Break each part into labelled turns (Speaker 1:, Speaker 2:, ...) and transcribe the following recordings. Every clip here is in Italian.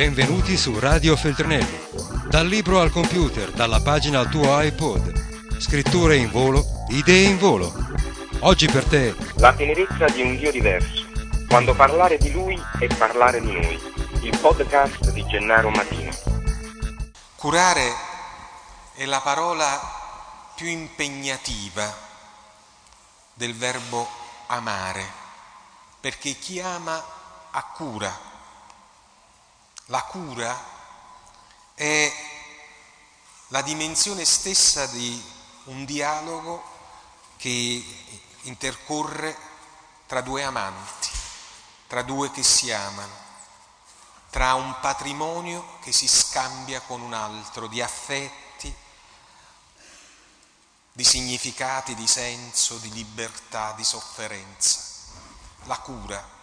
Speaker 1: Benvenuti su Radio Feltrinelli. Dal libro al computer, dalla pagina al tuo iPod. Scritture in volo, idee in volo. Oggi per te.
Speaker 2: La tenerezza di un Dio diverso. Quando parlare di Lui è parlare di noi. Il podcast di Gennaro Matino.
Speaker 3: Curare è la parola più impegnativa del verbo amare, perché chi ama ha cura la cura è la dimensione stessa di un dialogo che intercorre tra due amanti, tra due che si amano, tra un patrimonio che si scambia con un altro di affetti, di significati, di senso, di libertà, di sofferenza. La cura.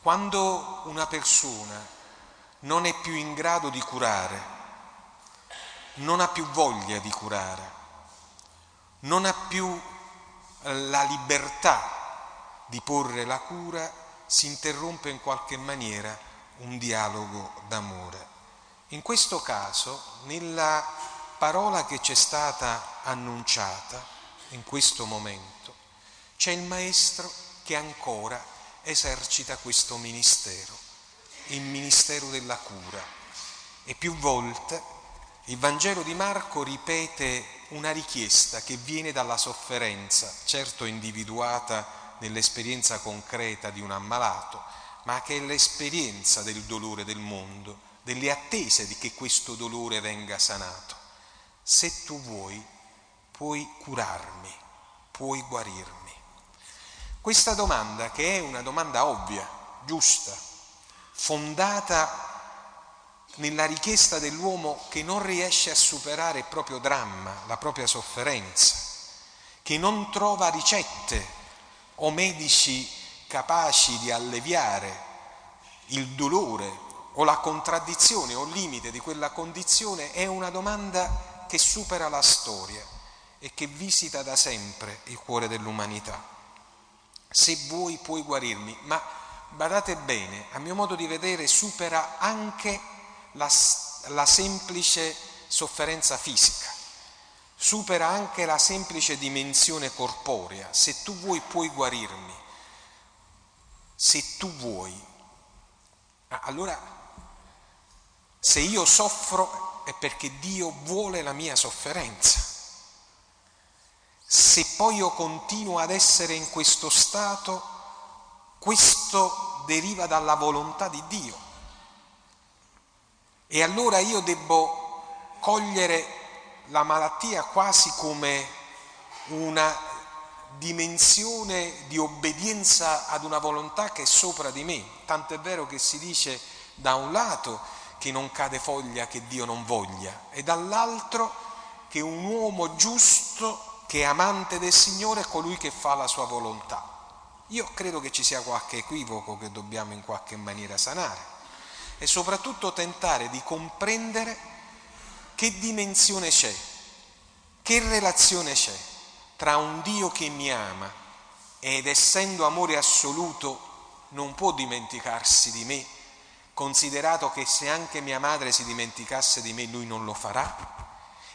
Speaker 3: Quando una persona non è più in grado di curare, non ha più voglia di curare, non ha più eh, la libertà di porre la cura, si interrompe in qualche maniera un dialogo d'amore. In questo caso, nella parola che ci è stata annunciata, in questo momento, c'è il Maestro che ancora esercita questo ministero il ministero della cura e più volte il Vangelo di Marco ripete una richiesta che viene dalla sofferenza, certo individuata nell'esperienza concreta di un ammalato, ma che è l'esperienza del dolore del mondo, delle attese di che questo dolore venga sanato. Se tu vuoi, puoi curarmi, puoi guarirmi. Questa domanda, che è una domanda ovvia, giusta, fondata nella richiesta dell'uomo che non riesce a superare il proprio dramma, la propria sofferenza, che non trova ricette o medici capaci di alleviare il dolore o la contraddizione o il limite di quella condizione, è una domanda che supera la storia e che visita da sempre il cuore dell'umanità. Se vuoi puoi guarirmi, ma badate bene, a mio modo di vedere supera anche la, la semplice sofferenza fisica, supera anche la semplice dimensione corporea. Se tu vuoi puoi guarirmi, se tu vuoi. Allora, se io soffro è perché Dio vuole la mia sofferenza. Se poi io continuo ad essere in questo stato, questo deriva dalla volontà di Dio. E allora io debbo cogliere la malattia quasi come una dimensione di obbedienza ad una volontà che è sopra di me. Tanto è vero che si dice da un lato che non cade foglia che Dio non voglia e dall'altro che un uomo giusto che è amante del Signore è colui che fa la sua volontà. Io credo che ci sia qualche equivoco che dobbiamo in qualche maniera sanare e soprattutto tentare di comprendere che dimensione c'è, che relazione c'è tra un Dio che mi ama ed essendo amore assoluto non può dimenticarsi di me, considerato che se anche mia madre si dimenticasse di me lui non lo farà,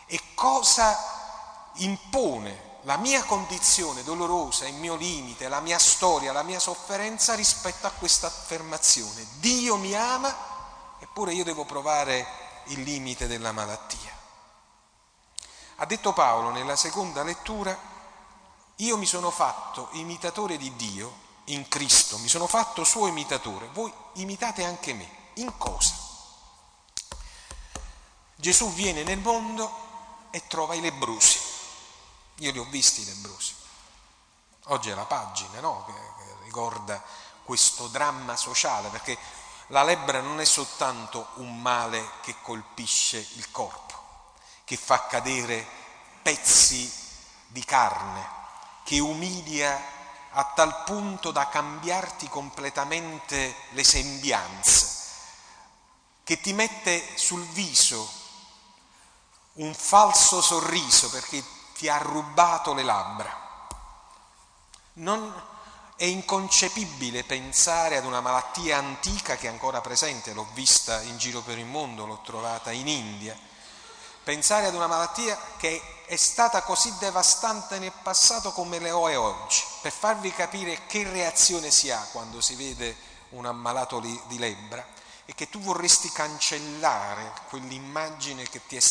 Speaker 3: e cosa impone la mia condizione dolorosa, il mio limite, la mia storia, la mia sofferenza rispetto a questa affermazione. Dio mi ama, eppure io devo provare il limite della malattia. Ha detto Paolo nella seconda lettura, io mi sono fatto imitatore di Dio in Cristo, mi sono fatto suo imitatore, voi imitate anche me. In cosa? Gesù viene nel mondo e trova i lebrosi io li ho visti i lebrosi. Oggi è la pagina no? che, che ricorda questo dramma sociale, perché la lebbra non è soltanto un male che colpisce il corpo, che fa cadere pezzi di carne, che umilia a tal punto da cambiarti completamente le sembianze, che ti mette sul viso un falso sorriso perché ti ha rubato le labbra. Non, È inconcepibile pensare ad una malattia antica che è ancora presente, l'ho vista in giro per il mondo, l'ho trovata in India. Pensare ad una malattia che è stata così devastante nel passato come lo è oggi, per farvi capire che reazione si ha quando si vede un ammalato di lebbra e che tu vorresti cancellare quell'immagine che ti, è,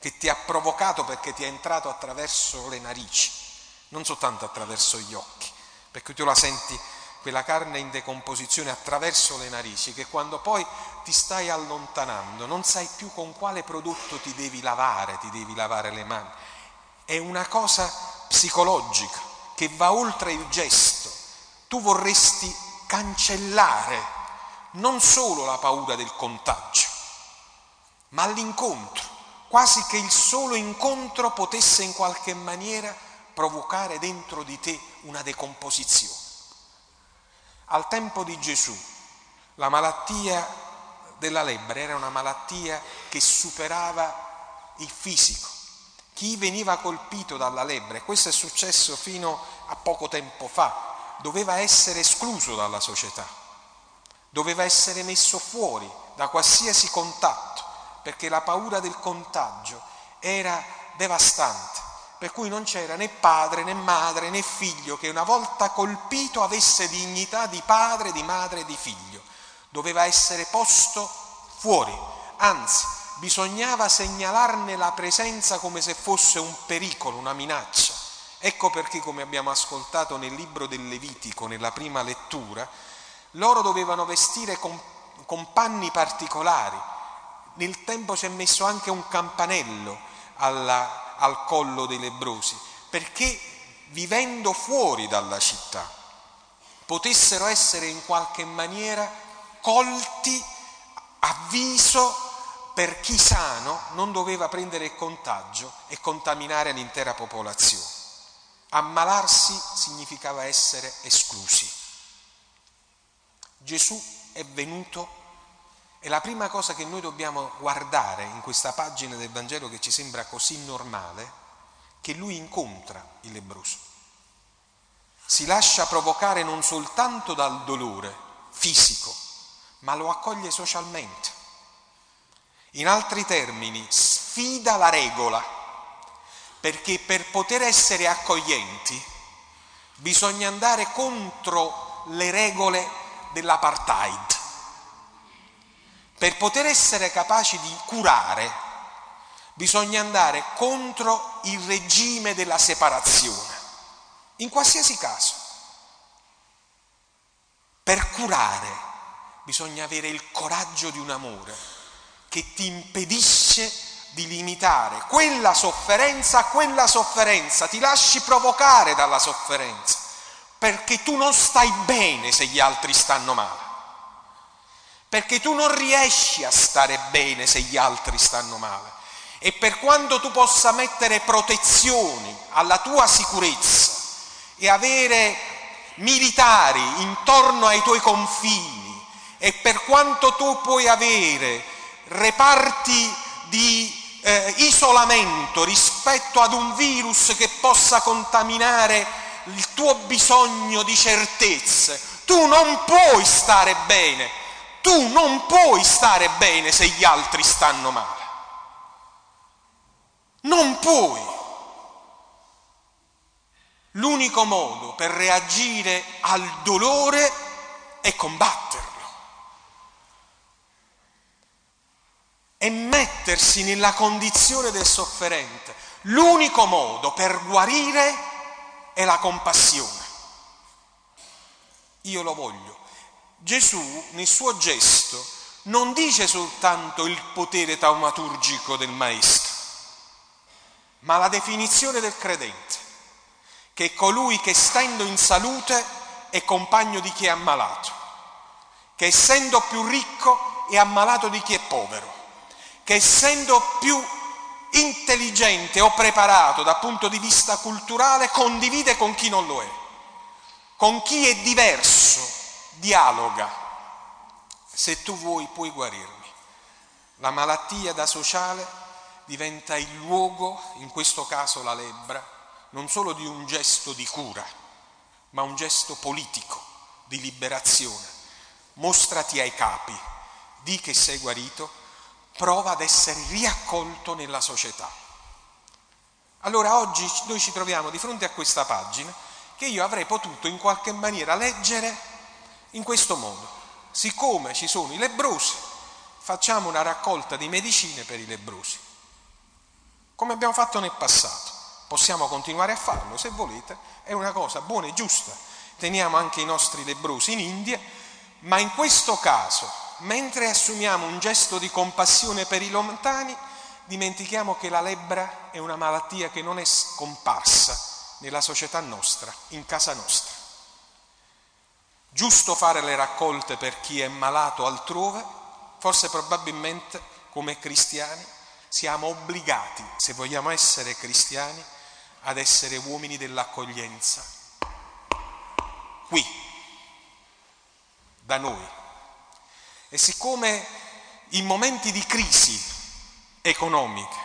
Speaker 3: che ti ha provocato perché ti è entrato attraverso le narici non soltanto attraverso gli occhi, perché tu la senti quella carne in decomposizione attraverso le narici, che quando poi ti stai allontanando non sai più con quale prodotto ti devi lavare, ti devi lavare le mani. È una cosa psicologica che va oltre il gesto. Tu vorresti cancellare non solo la paura del contagio, ma l'incontro, quasi che il solo incontro potesse in qualche maniera provocare dentro di te una decomposizione. Al tempo di Gesù la malattia della lebbra era una malattia che superava il fisico. Chi veniva colpito dalla lebbra, e questo è successo fino a poco tempo fa, doveva essere escluso dalla società, doveva essere messo fuori da qualsiasi contatto, perché la paura del contagio era devastante per cui non c'era né padre né madre né figlio che una volta colpito avesse dignità di padre, di madre e di figlio. Doveva essere posto fuori, anzi bisognava segnalarne la presenza come se fosse un pericolo, una minaccia. Ecco perché, come abbiamo ascoltato nel libro del Levitico, nella prima lettura, loro dovevano vestire con, con panni particolari. Nel tempo ci è messo anche un campanello alla, al collo dei lebrosi, perché vivendo fuori dalla città potessero essere in qualche maniera colti a viso per chi sano non doveva prendere il contagio e contaminare l'intera popolazione. Ammalarsi significava essere esclusi. Gesù è venuto e la prima cosa che noi dobbiamo guardare in questa pagina del Vangelo che ci sembra così normale, che lui incontra il lebroso. Si lascia provocare non soltanto dal dolore fisico, ma lo accoglie socialmente. In altri termini, sfida la regola, perché per poter essere accoglienti bisogna andare contro le regole dell'apartheid. Per poter essere capaci di curare bisogna andare contro il regime della separazione, in qualsiasi caso. Per curare bisogna avere il coraggio di un amore che ti impedisce di limitare quella sofferenza a quella sofferenza, ti lasci provocare dalla sofferenza, perché tu non stai bene se gli altri stanno male perché tu non riesci a stare bene se gli altri stanno male. E per quanto tu possa mettere protezioni alla tua sicurezza e avere militari intorno ai tuoi confini, e per quanto tu puoi avere reparti di eh, isolamento rispetto ad un virus che possa contaminare il tuo bisogno di certezze, tu non puoi stare bene tu non puoi stare bene se gli altri stanno male. Non puoi. L'unico modo per reagire al dolore è combatterlo. E mettersi nella condizione del sofferente. L'unico modo per guarire è la compassione. Io lo voglio Gesù nel suo gesto non dice soltanto il potere taumaturgico del Maestro, ma la definizione del credente, che è colui che stando in salute è compagno di chi è ammalato, che essendo più ricco è ammalato di chi è povero, che essendo più intelligente o preparato dal punto di vista culturale condivide con chi non lo è, con chi è diverso dialoga. Se tu vuoi puoi guarirmi. La malattia da sociale diventa il luogo, in questo caso la lebbra, non solo di un gesto di cura, ma un gesto politico di liberazione. Mostrati ai capi, di che sei guarito, prova ad essere riaccolto nella società. Allora oggi noi ci troviamo di fronte a questa pagina che io avrei potuto in qualche maniera leggere in questo modo. Siccome ci sono i lebrosi, facciamo una raccolta di medicine per i lebrosi, come abbiamo fatto nel passato. Possiamo continuare a farlo se volete, è una cosa buona e giusta. Teniamo anche i nostri lebrosi in India, ma in questo caso, mentre assumiamo un gesto di compassione per i lontani, dimentichiamo che la lebbra è una malattia che non è scomparsa nella società nostra, in casa nostra. Giusto fare le raccolte per chi è malato altrove, forse probabilmente come cristiani siamo obbligati, se vogliamo essere cristiani, ad essere uomini dell'accoglienza. Qui, da noi. E siccome in momenti di crisi economiche,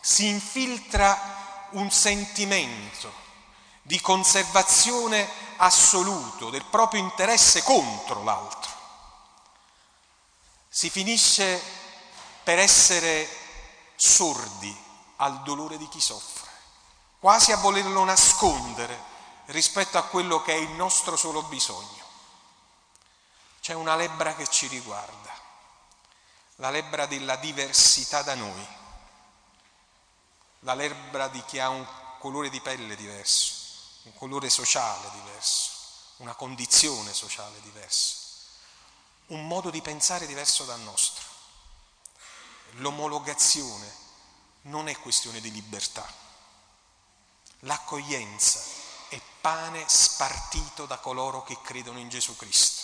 Speaker 3: si infiltra un sentimento di conservazione assoluto del proprio interesse contro l'altro. Si finisce per essere sordi al dolore di chi soffre, quasi a volerlo nascondere rispetto a quello che è il nostro solo bisogno. C'è una lebbra che ci riguarda la lebbra della diversità da noi, la lebbra di chi ha un colore di pelle diverso, un colore sociale diverso, una condizione sociale diversa, un modo di pensare diverso dal nostro. L'omologazione non è questione di libertà, l'accoglienza è pane spartito da coloro che credono in Gesù Cristo.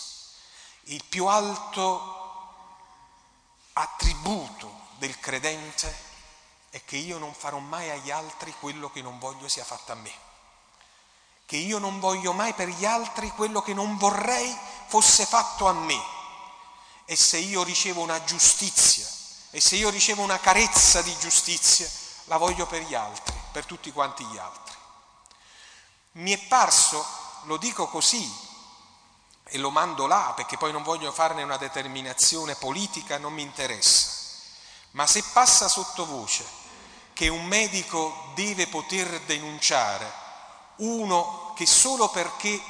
Speaker 3: Il più alto attributo del credente è che io non farò mai agli altri quello che non voglio sia fatto a me, che io non voglio mai per gli altri quello che non vorrei fosse fatto a me. E se io ricevo una giustizia, e se io ricevo una carezza di giustizia, la voglio per gli altri, per tutti quanti gli altri. Mi è parso, lo dico così, e lo mando là perché poi non voglio farne una determinazione politica, non mi interessa. Ma se passa sottovoce che un medico deve poter denunciare uno che solo perché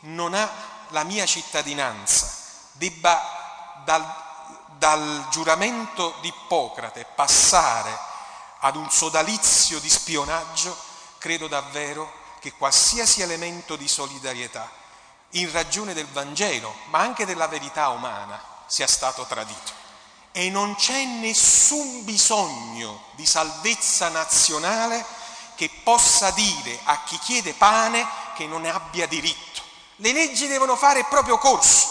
Speaker 3: non ha la mia cittadinanza debba dal, dal giuramento di Ippocrate passare ad un sodalizio di spionaggio, credo davvero che qualsiasi elemento di solidarietà in ragione del Vangelo, ma anche della verità umana, sia stato tradito. E non c'è nessun bisogno di salvezza nazionale che possa dire a chi chiede pane che non ne abbia diritto. Le leggi devono fare proprio corso,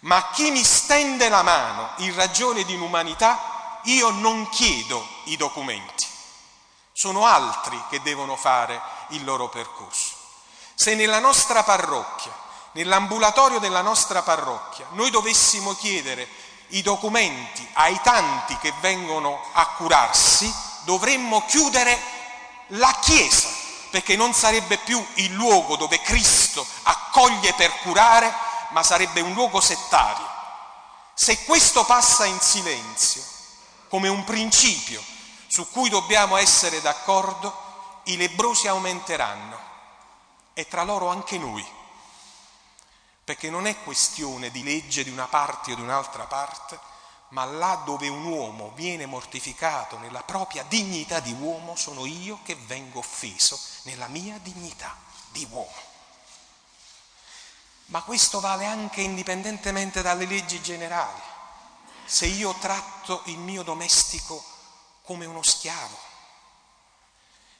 Speaker 3: ma chi mi stende la mano in ragione di un'umanità, io non chiedo i documenti, sono altri che devono fare il loro percorso. Se nella nostra parrocchia, nell'ambulatorio della nostra parrocchia, noi dovessimo chiedere i documenti ai tanti che vengono a curarsi, dovremmo chiudere la Chiesa, perché non sarebbe più il luogo dove Cristo accoglie per curare, ma sarebbe un luogo settario. Se questo passa in silenzio, come un principio su cui dobbiamo essere d'accordo, i lebrosi aumenteranno e tra loro anche noi, perché non è questione di legge di una parte o di un'altra parte, ma là dove un uomo viene mortificato nella propria dignità di uomo, sono io che vengo offeso nella mia dignità di uomo. Ma questo vale anche indipendentemente dalle leggi generali. Se io tratto il mio domestico come uno schiavo,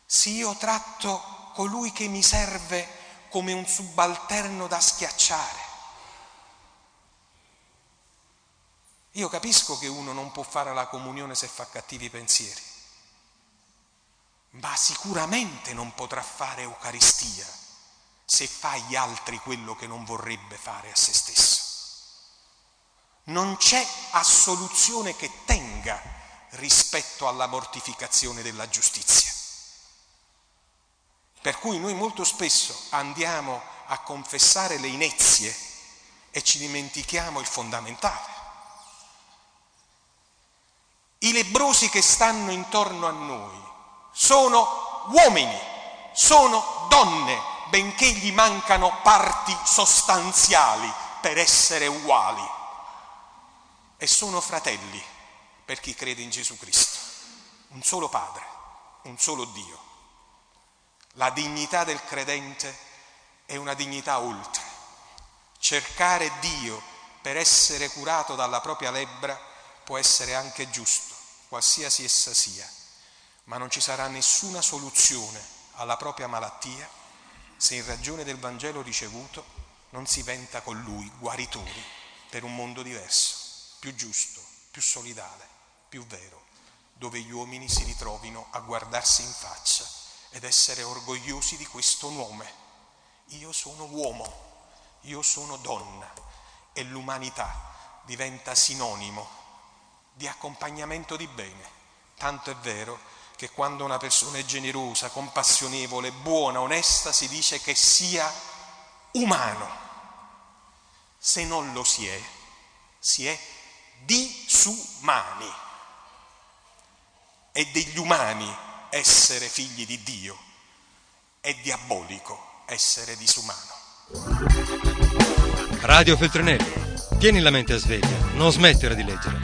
Speaker 3: se io tratto colui che mi serve come un subalterno da schiacciare. Io capisco che uno non può fare la comunione se fa cattivi pensieri, ma sicuramente non potrà fare Eucaristia se fa agli altri quello che non vorrebbe fare a se stesso. Non c'è assoluzione che tenga rispetto alla mortificazione della giustizia. Per cui noi molto spesso andiamo a confessare le inezie e ci dimentichiamo il fondamentale. I lebrosi che stanno intorno a noi sono uomini, sono donne, benché gli mancano parti sostanziali per essere uguali. E sono fratelli per chi crede in Gesù Cristo. Un solo Padre, un solo Dio. La dignità del credente è una dignità oltre. Cercare Dio per essere curato dalla propria lebbra può essere anche giusto, qualsiasi essa sia, ma non ci sarà nessuna soluzione alla propria malattia se in ragione del Vangelo ricevuto non si venta con Lui guaritori per un mondo diverso, più giusto, più solidale, più vero, dove gli uomini si ritrovino a guardarsi in faccia ed essere orgogliosi di questo nome. Io sono uomo, io sono donna e l'umanità diventa sinonimo di accompagnamento di bene. Tanto è vero che quando una persona è generosa, compassionevole, buona, onesta, si dice che sia umano. Se non lo si è, si è disumani. È degli umani essere figli di Dio, è diabolico essere disumano.
Speaker 1: Radio Feltrinelli, tieni la mente a sveglia, non smettere di leggere.